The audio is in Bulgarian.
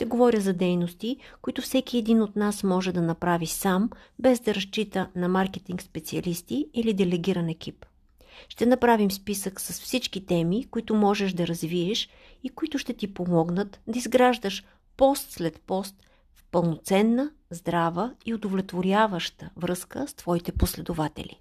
Ще говоря за дейности, които всеки един от нас може да направи сам, без да разчита на маркетинг специалисти или делегиран екип. Ще направим списък с всички теми, които можеш да развиеш и които ще ти помогнат да изграждаш пост след пост в пълноценна, здрава и удовлетворяваща връзка с твоите последователи.